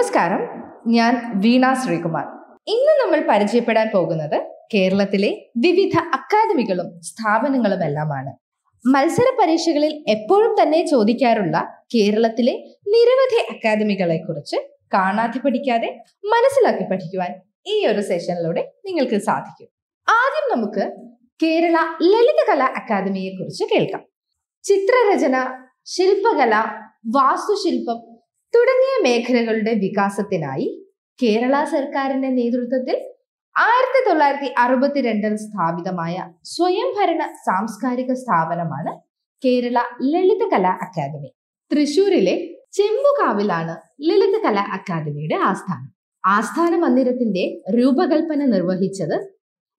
നമസ്കാരം. ഞാൻ വീണ ശ്രീകുമാർ. ഇന്ന് നമ്മൾ പരിചയപ്പെടാൻ പോകുന്നത് കേരളത്തിലെ വിവിധ അക്കാദമികളും സ്ഥാപനങ്ങളും എല്ലാമാണ് മത്സര പരീക്ഷകളിൽ എപ്പോഴും തന്നെ ചോദിക്കാറുള്ള കേരളത്തിലെ നിരവധി അക്കാദമികളെ കുറിച്ച് കാണാതെ പഠിക്കാതെ മനസ്സിലാക്കി പഠിക്കുവാൻ ഈ ഒരു സെഷനിലൂടെ നിങ്ങൾക്ക് സാധിക്കും. ആദ്യം നമുക്ക് കേരള ലളിതകലാ അക്കാദമിയെ കുറിച്ച് കേൾക്കാം. ചിത്രരചന ശില്പകല വാസ്തുശില്പം തുടങ്ങിയ മേഖലകളുടെ വികാസത്തിനായി കേരള സർക്കാരിന്റെ നേതൃത്വത്തിൽ ആയിരത്തി തൊള്ളായിരത്തി അറുപത്തിരണ്ടിൽ സ്ഥാപിതമായ സ്വയംഭരണ സാംസ്കാരിക സ്ഥാപനമാണ് കേരള ലളിത കലാ അക്കാദമി. തൃശൂരിലെ ചെമ്പുകാവിലാണ് ലളിത കലാ അക്കാദമിയുടെ ആസ്ഥാനം. ആസ്ഥാന മന്ദിരത്തിന്റെ രൂപകൽപ്പന നിർവഹിച്ചത്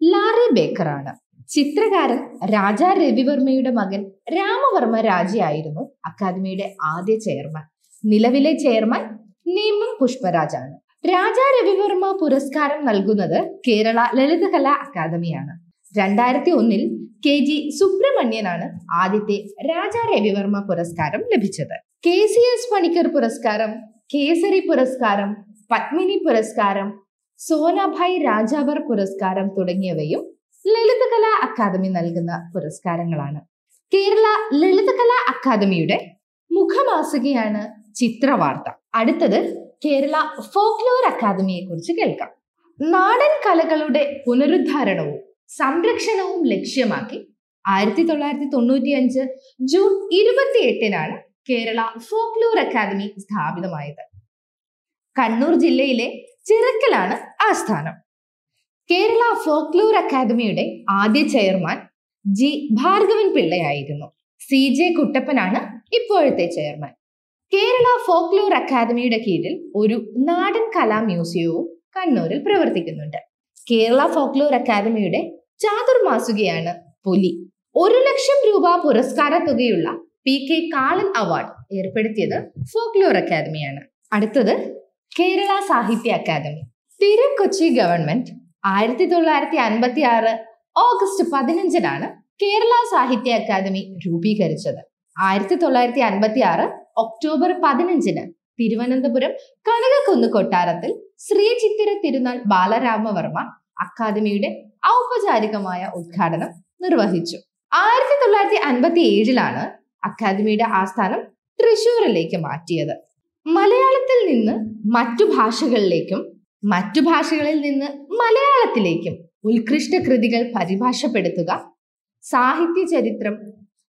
ലാറി ബേക്കറാണ്. ചിത്രകാരൻ രാജാ രവിവർമ്മയുടെ മകൻ രാമവർമ്മ രാജയായിരുന്നു അക്കാദമിയുടെ ആദ്യ ചെയർമാൻ. നിലവിലെ ചെയർമാൻ നേമം പുഷ്പരാജാണ്. രാജാ രവിവർമ്മ പുരസ്കാരം നൽകുന്നത് കേരള ലളിതകലാ അക്കാദമിയാണ്. രണ്ടായിരത്തി ഒന്നിൽ കെ ജി സുബ്രഹ്മണ്യനാണ് ആദ്യത്തെ രാജാ രവിവർമ്മ പുരസ്കാരം ലഭിച്ചത്. കെ സി എസ് പണിക്കർ പുരസ്കാരം കേസരി പുരസ്കാരം പത്മിനി പുരസ്കാരം സോനാഭായ് രാജാവർ പുരസ്കാരം തുടങ്ങിയവയും ലളിതകലാ അക്കാദമി നൽകുന്ന പുരസ്കാരങ്ങളാണ്. കേരള ലളിതകലാ അക്കാദമിയുടെ മുഖമാസികയാണ് ചിത്രവാർത്ത. അടുത്തത് കേരള ഫോക്ലോർ അക്കാദമിയെ കുറിച്ച് കേൾക്കാം. നാടൻ കലകളുടെ പുനരുദ്ധാരണവും സംരക്ഷണവും ലക്ഷ്യമാക്കി ആയിരത്തി തൊള്ളായിരത്തി തൊണ്ണൂറ്റി അഞ്ച് ജൂൺ ഇരുപത്തി എട്ടിനാണ് കേരള ഫോക്ലോർ അക്കാദമി സ്ഥാപിതമായത്. കണ്ണൂർ ജില്ലയിലെ ചിറക്കലാണ് ആസ്ഥാനം. കേരള ഫോക്ലോർ അക്കാദമിയുടെ ആദ്യ ചെയർമാൻ ജി ഭാർഗവൻ പിള്ളയായിരുന്നു. സി ജെ കുട്ടപ്പനാണ് ഇപ്പോഴത്തെ ചെയർമാൻ. കേരള ഫോക്ലോർ അക്കാദമിയുടെ കീഴിൽ ഒരു നാടൻ കലാ മ്യൂസിയവും കണ്ണൂരിൽ പ്രവർത്തിക്കുന്നുണ്ട്. കേരള ഫോക്ലോർ അക്കാദമിയുടെ ചാതുർമാസുകയാണ് പുലി. ഒരു ലക്ഷം രൂപ പുരസ്കാര തുകയുള്ള പി കെ കാളൻ അവാർഡ് ഏർപ്പെടുത്തിയത് ഫോക്ലോർ അക്കാദമിയാണ്. അടുത്തത് കേരള സാഹിത്യ അക്കാദമി. തിരുക്കൊച്ചി ഗവൺമെന്റ് ആയിരത്തി തൊള്ളായിരത്തി അൻപത്തി ആറ് ഓഗസ്റ്റ് പതിനഞ്ചിനാണ് കേരള സാഹിത്യ അക്കാദമി രൂപീകരിച്ചത്. ആയിരത്തി തൊള്ളായിരത്തി അൻപത്തി ആറ് ഒക്ടോബർ പതിനഞ്ചിന് തിരുവനന്തപുരം കനകക്കുന്ന് കൊട്ടാരത്തിൽ ശ്രീ ചിത്തിര തിരുനാൾ ബാലരാമവർമ്മ അക്കാദമിയുടെ ഔപചാരികമായ ഉദ്ഘാടനം നിർവഹിച്ചു. ആയിരത്തി തൊള്ളായിരത്തി അൻപത്തി ഏഴിലാണ് അക്കാദമിയുടെ ആസ്ഥാനം തൃശൂരിലേക്ക് മാറ്റിയത്. മലയാളത്തിൽ നിന്ന് മറ്റു ഭാഷകളിലേക്കും മറ്റു ഭാഷകളിൽ നിന്ന് മലയാളത്തിലേക്കും ഉത്കൃഷ്ട കൃതികൾ പരിഭാഷപ്പെടുത്തുക സാഹിത്യ ചരിത്രം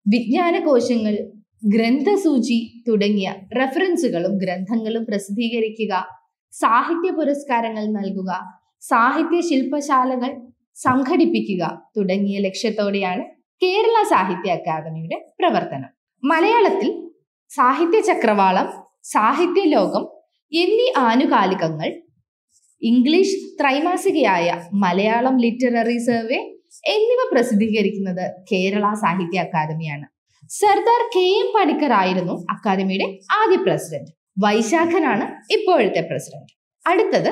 വിജ്ഞാനകോശങ്ങൾ ഗ്രന്ഥസൂചി തുടങ്ങിയ റെഫറൻസുകളും ഗ്രന്ഥങ്ങളും പ്രസിദ്ധീകരിക്കുക. സാഹിത്യ പുരസ്കാരങ്ങൾ നൽകുക. സാഹിത്യ ശില്പശാലകൾ സംഘടിപ്പിക്കുക തുടങ്ങിയ ലക്ഷ്യത്തോടെയാണ് കേരള സാഹിത്യ അക്കാദമിയുടെ പ്രവർത്തനം. മലയാളത്തിൽ സാഹിത്യ ചക്രവാളം സാഹിത്യ ലോകം എന്നീ ആനുകാലികങ്ങൾ ഇംഗ്ലീഷ് ത്രൈമാസികയായ മലയാളം ലിറ്റററി സർവേ എന്നിവ പ്രസിദ്ധീകരിക്കുന്നത് കേരള സാഹിത്യ അക്കാദമിയാണ്. സർദാർ കെ എം പണിക്കർ ആയിരുന്നു അക്കാദമിയുടെ ആദ്യ പ്രസിഡന്റ്. വൈശാഖനാണ് ഇപ്പോഴത്തെ പ്രസിഡന്റ്. അടുത്തത്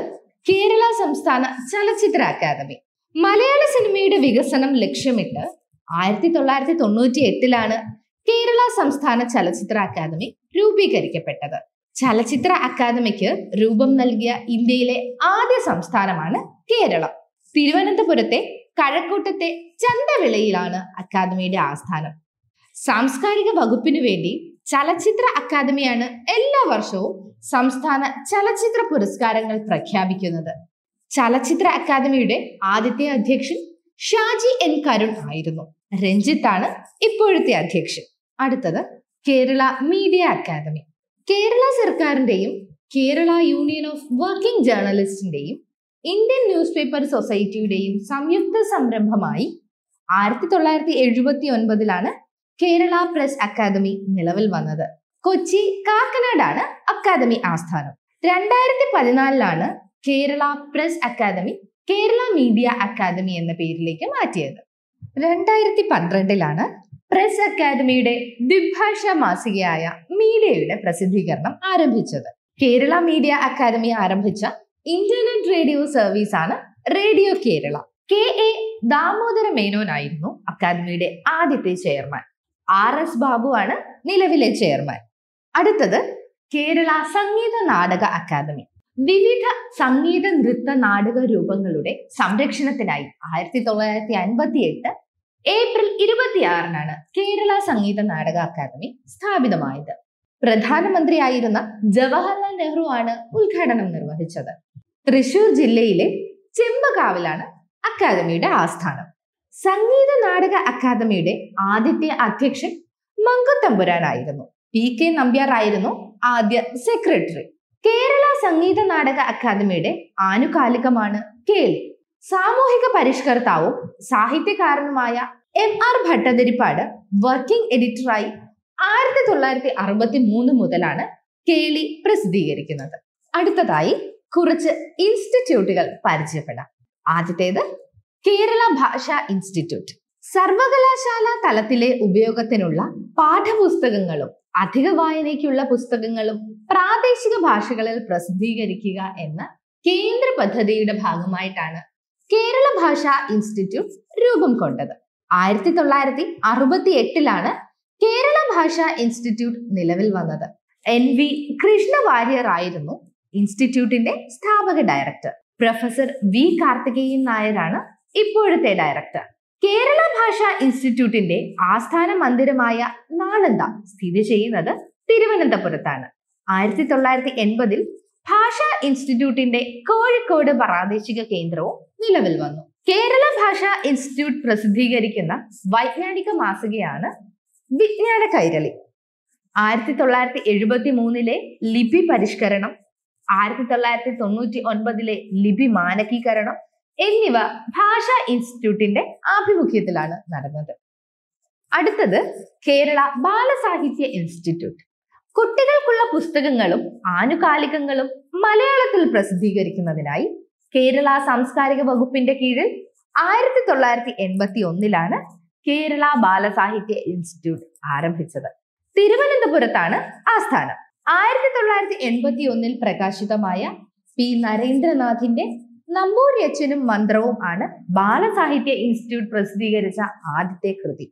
കേരള സംസ്ഥാന ചലച്ചിത്ര അക്കാദമി. മലയാള സിനിമയുടെ വികസനം ലക്ഷ്യമിട്ട് ആയിരത്തി തൊള്ളായിരത്തി തൊണ്ണൂറ്റി എട്ടിലാണ് കേരള സംസ്ഥാന ചലച്ചിത്ര അക്കാദമി രൂപീകരിക്കപ്പെട്ടത്. ചലച്ചിത്ര അക്കാദമിക്ക് രൂപം നൽകിയ ഇന്ത്യയിലെ ആദ്യ സംസ്ഥാനമാണ് കേരളം. തിരുവനന്തപുരത്തെ കഴക്കൂട്ടത്തെ ചന്തവിളയിലാണ് അക്കാദമിയുടെ ആസ്ഥാനം. സാംസ്കാരിക വകുപ്പിനു വേണ്ടി ചലച്ചിത്ര അക്കാദമിയാണ് എല്ലാ വർഷവും സംസ്ഥാന ചലച്ചിത്ര പുരസ്കാരങ്ങൾ പ്രഖ്യാപിക്കുന്നത്. ചലച്ചിത്ര അക്കാദമിയുടെ ആദ്യത്തെ അധ്യക്ഷൻ ഷാജി എൻ കരുൺ ആയിരുന്നു. രഞ്ജിത്താണ് ഇപ്പോഴത്തെ അധ്യക്ഷൻ. അടുത്തത് കേരള മീഡിയ അക്കാദമി. കേരള സർക്കാരിന്റെയും കേരള യൂണിയൻ ഓഫ് വർക്കിംഗ് ജേർണലിസ്റ്റിന്റെയും ഇന്ത്യൻ ന്യൂസ് പേപ്പർ സൊസൈറ്റിയുടെയും സംയുക്ത സംരംഭമായി ആയിരത്തി തൊള്ളായിരത്തി എഴുപത്തി ഒൻപതിലാണ് കേരള പ്രസ് അക്കാദമി നിലവിൽ വന്നത്. കൊച്ചി കാക്കനാടാണ് അക്കാദമി ആസ്ഥാനം. രണ്ടായിരത്തി പതിനാലിലാണ് Kerala press academy Kerala media academy എന്ന പേരിലേക്ക് മാറ്റിയത്. രണ്ടായിരത്തി പന്ത്രണ്ടിലാണ് പ്രസ് അക്കാദമിയുടെ ദ്വിഭാഷ മാസികയായ മീഡിയയുടെ പ്രസിദ്ധീകരണം ആരംഭിച്ചത്. കേരള മീഡിയ അക്കാദമി ആരംഭിച്ച ഇന്റർനെറ്റ് റേഡിയോ സർവീസ് ആണ് radio Kerala. K. A. Damodara മേനോനായിരുന്നു അക്കാദമിയുടെ ആദ്യത്തെ ചെയർമാൻ. ആർ എസ് ബാബു ആണ് നിലവിലെ ചെയർമാൻ. അടുത്തത് കേരള സംഗീത നാടക അക്കാദമി. വിവിധ സംഗീത നൃത്ത നാടക രൂപങ്ങളുടെ സംരക്ഷണത്തിനായി ആയിരത്തി തൊള്ളായിരത്തി അൻപത്തി എട്ട് ഏപ്രിൽ ഇരുപത്തിയാറിനാണ് കേരള സംഗീത നാടക അക്കാദമി സ്ഥാപിതമായത്. പ്രധാനമന്ത്രിയായിരുന്ന ജവഹർലാൽ നെഹ്റു ആണ് ഉദ്ഘാടനം നിർവഹിച്ചത്. തൃശൂർ ജില്ലയിലെ ചെമ്പകാവിലാണ് അക്കാദമിയുടെ ആസ്ഥാനം. സംഗീത നാടക അക്കാദമിയുടെ ആദ്യത്തെ അധ്യക്ഷൻ മങ്കുത്തമ്പുരാനായിരുന്നു പി കെ നമ്പ്യാർ ആയിരുന്നു ആദ്യ സെക്രട്ടറി. കേരള സംഗീത നാടക അക്കാദമിയുടെ ആനുകാലികമാണ് കേളി സാമൂഹിക പരിഷ്കർത്താവും സാഹിത്യകാരനുമായ എം ആർ ഭട്ടതിരിപ്പാട് വർക്കിംഗ് എഡിറ്ററായി ആയിരത്തി തൊള്ളായിരത്തി അറുപത്തി മൂന്ന് മുതലാണ് കേളി പ്രസിദ്ധീകരിക്കുന്നത്. അടുത്തതായി കുറച്ച് ഇൻസ്റ്റിറ്റ്യൂട്ടുകൾ പരിചയപ്പെടാം. ആദ്യത്തേത് കേരള ഭാഷാ ഇൻസ്റ്റിറ്റ്യൂട്ട്. സർവകലാശാല തലത്തിലെ ഉപയോഗത്തിനുള്ള പാഠപുസ്തകങ്ങളും അധിക വായനയ്ക്കുള്ള പുസ്തകങ്ങളും പ്രാദേശിക ഭാഷകളിൽ പ്രസിദ്ധീകരിക്കുക എന്ന കേന്ദ്ര പദ്ധതിയുടെ ഭാഗമായിട്ടാണ് കേരള ഭാഷാ ഇൻസ്റ്റിറ്റ്യൂട്ട് രൂപം കൊണ്ടത്. ആയിരത്തി തൊള്ളായിരത്തി അറുപത്തി എട്ടിലാണ് കേരള ഭാഷാ ഇൻസ്റ്റിറ്റ്യൂട്ട് നിലവിൽ വന്നത്. എൻ വി കൃഷ്ണ വാര്യർ ആയിരുന്നു ഇൻസ്റ്റിറ്റ്യൂട്ടിന്റെ സ്ഥാപക ഡയറക്ടർ. പ്രൊഫസർ വി കാർത്തികേയൻ നായരാണ് ഇപ്പോഴത്തെ ഡയറക്ടർ കേരള ഭാഷാ ഇൻസ്റ്റിറ്റ്യൂട്ടിന്റെ ആസ്ഥാന മന്ദിരമായ നാളന്ത സ്ഥിതി ചെയ്യുന്നത് തിരുവനന്തപുരത്താണ്. ആയിരത്തി തൊള്ളായിരത്തി എൺപതിൽ ഭാഷാ ഇൻസ്റ്റിറ്റ്യൂട്ടിന്റെ കോഴിക്കോട് പ്രാദേശിക കേന്ദ്രവും നിലവിൽ വന്നു. കേരള ഭാഷാ ഇൻസ്റ്റിറ്റ്യൂട്ട് പ്രസിദ്ധീകരിക്കുന്ന വൈജ്ഞാനിക മാസികയാണ് വിജ്ഞാന കൈരളി. ആയിരത്തി തൊള്ളായിരത്തി എഴുപത്തി മൂന്നിലെ ലിപി പരിഷ്കരണം ആയിരത്തി തൊള്ളായിരത്തി തൊണ്ണൂറ്റി ഒൻപതിലെ ലിപി മാനകീകരണം എന്നിവ ഭാഷാ ഇൻസ്റ്റിറ്റ്യൂട്ടിന്റെ ആഭിമുഖ്യത്തിലാണ് നടന്നത്. അടുത്തത് കേരള ബാലസാഹിത്യ ഇൻസ്റ്റിറ്റ്യൂട്ട്. കുട്ടികൾക്കുള്ള പുസ്തകങ്ങളും ആനുകാലികങ്ങളും മലയാളത്തിൽ പ്രസിദ്ധീകരിക്കുന്നതിനായി കേരള സാംസ്കാരിക വകുപ്പിന്റെ കീഴിൽ ആയിരത്തി തൊള്ളായിരത്തി എൺപത്തി ഒന്നിലാണ് കേരള ബാലസാഹിത്യ ഇൻസ്റ്റിറ്റ്യൂട്ട് ആരംഭിച്ചത്. തിരുവനന്തപുരത്താണ് ആസ്ഥാനം. ആയിരത്തി തൊള്ളായിരത്തി എൺപത്തി ഒന്നിൽ പ്രകാശിതമായ പി. നരേന്ദ്രനാഥിന്റെ നമ്പൂരിയച്ഛനും മന്ത്രവും ആണ് ബാലസാഹിത്യ ഇൻസ്റ്റിറ്റ്യൂട്ട് പ്രസിദ്ധീകരിച്ച ആദ്യത്തെ കൃതി.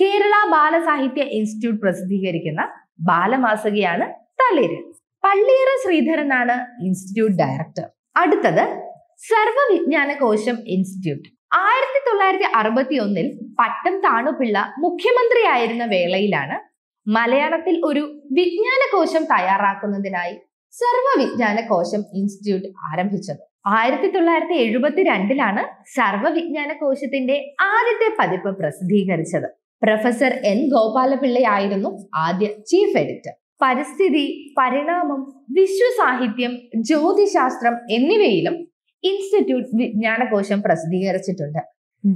കേരള ബാലസാഹിത്യ ഇൻസ്റ്റിറ്റ്യൂട്ട് പ്രസിദ്ധീകരിക്കുന്ന ബാലമാസികയാണ് തളിര്. പള്ളിയറ ശ്രീധരനാണ് ഇൻസ്റ്റിറ്റ്യൂട്ട് ഡയറക്ടർ. അടുത്തത് സർവവിജ്ഞാന കോശം ഇൻസ്റ്റിറ്റ്യൂട്ട്. ആയിരത്തി തൊള്ളായിരത്തി അറുപത്തി ഒന്നിൽ പട്ടം താണുപിള്ള മുഖ്യമന്ത്രിയായിരുന്ന വേളയിലാണ് മലയാളത്തിൽ ഒരു വിജ്ഞാന കോശം തയ്യാറാക്കുന്നതിനായി സർവവിജ്ഞാന കോശം ഇൻസ്റ്റിറ്റ്യൂട്ട് ആരംഭിച്ചത്. ആയിരത്തി തൊള്ളായിരത്തി എഴുപത്തി രണ്ടിലാണ് സർവവിജ്ഞാന കോശത്തിന്റെ ആദ്യത്തെ പതിപ്പ് പ്രസിദ്ധീകരിച്ചത്. പ്രൊഫസർ എൻ ഗോപാലപിള്ളയായിരുന്നു ആദ്യ ചീഫ് എഡിറ്റർ. പരിസ്ഥിതി പരിണാമം വിശ്വസാഹിത്യം ജ്യോതിശാസ്ത്രം എന്നിവയിലും ഇൻസ്റ്റിറ്റ്യൂട്ട് വിജ്ഞാനകോശം പ്രസിദ്ധീകരിച്ചിട്ടുണ്ട്.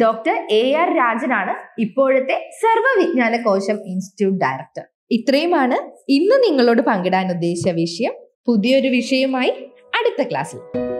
ഡോക്ടർ എ ആർ രാജനാണ് ഇപ്പോഴത്തെ സർവവിജ്ഞാന കോശം ഇൻസ്റ്റിറ്റ്യൂട്ട് ഡയറക്ടർ. ഇത്രയുമാണ് ഇന്ന് നിങ്ങളോട് പങ്കിടാൻ ഉദ്ദേശിച്ച വിഷയം. പുതിയൊരു വിഷയമായി അടുത്ത ക്ലാസ്സിൽ.